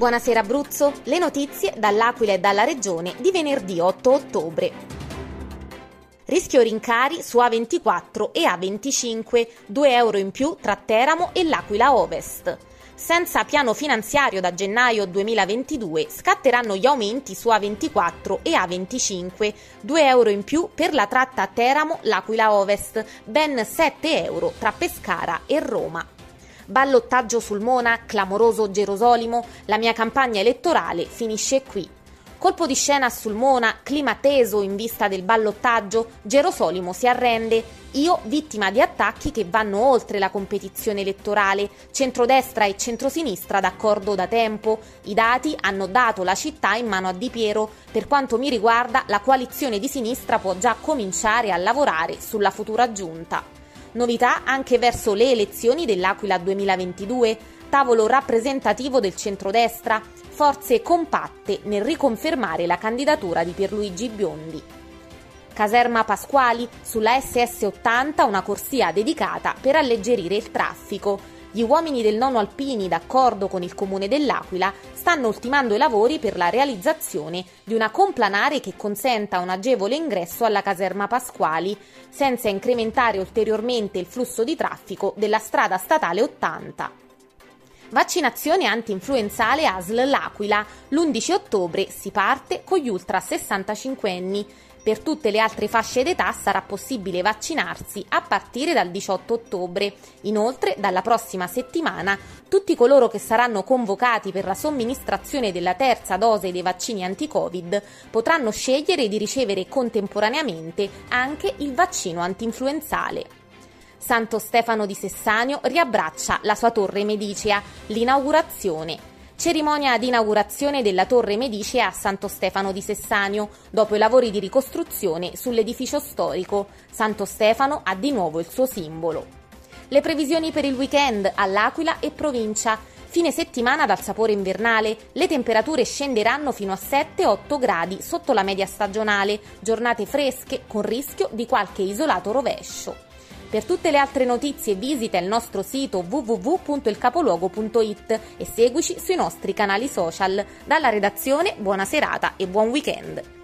Buonasera Abruzzo, le notizie dall'Aquila e dalla Regione di venerdì 8 ottobre. Rischio rincari su A24 e A25, 2 euro in più tra Teramo e l'Aquila Ovest. Senza piano finanziario da gennaio 2022 scatteranno gli aumenti su A24 e A25, 2 euro in più per la tratta Teramo L'Aquila Ovest, ben 7 euro tra Pescara e Roma. Ballottaggio sul Mona, clamoroso Gerosolimo, la mia campagna elettorale finisce qui. Colpo di scena a Sulmona, clima teso in vista del ballottaggio, Gerosolimo si arrende, io vittima di attacchi che vanno oltre la competizione elettorale, centrodestra e centrosinistra d'accordo da tempo, i dati hanno dato la città in mano a Di Piero, per quanto mi riguarda la coalizione di sinistra può già cominciare a lavorare sulla futura giunta. Novità anche verso le elezioni dell'Aquila 2022, tavolo rappresentativo del centrodestra, forze compatte nel riconfermare la candidatura di Pierluigi Biondi. Caserma Pasquali, sulla SS80 una corsia dedicata per alleggerire il traffico. Gli uomini del nono alpini, d'accordo con il comune dell'Aquila, stanno ultimando i lavori per la realizzazione di una complanare che consenta un agevole ingresso alla caserma Pasquali, senza incrementare ulteriormente il flusso di traffico della strada statale 80. Vaccinazione anti-influenzale ASL L'Aquila. L'11 ottobre si parte con gli ultra 65 anni. Per tutte le altre fasce d'età sarà possibile vaccinarsi a partire dal 18 ottobre. Inoltre, dalla prossima settimana, tutti coloro che saranno convocati per la somministrazione della terza dose dei vaccini anti-Covid potranno scegliere di ricevere contemporaneamente anche il vaccino anti-influenzale. Santo Stefano di Sessanio riabbraccia la sua torre medicea, l'inaugurazione Cerimonia di inaugurazione della Torre Medicea a Santo Stefano di Sessanio, dopo i lavori di ricostruzione sull'edificio storico. Santo Stefano ha di nuovo il suo simbolo. Le previsioni per il weekend all'Aquila e provincia. Fine settimana dal sapore invernale, le temperature scenderanno fino a 7-8 gradi sotto la media stagionale, giornate fresche con rischio di qualche isolato rovescio. Per tutte le altre notizie visita il nostro sito www.ilcapoluogo.it e seguici sui nostri canali social. Dalla redazione buona serata e buon weekend!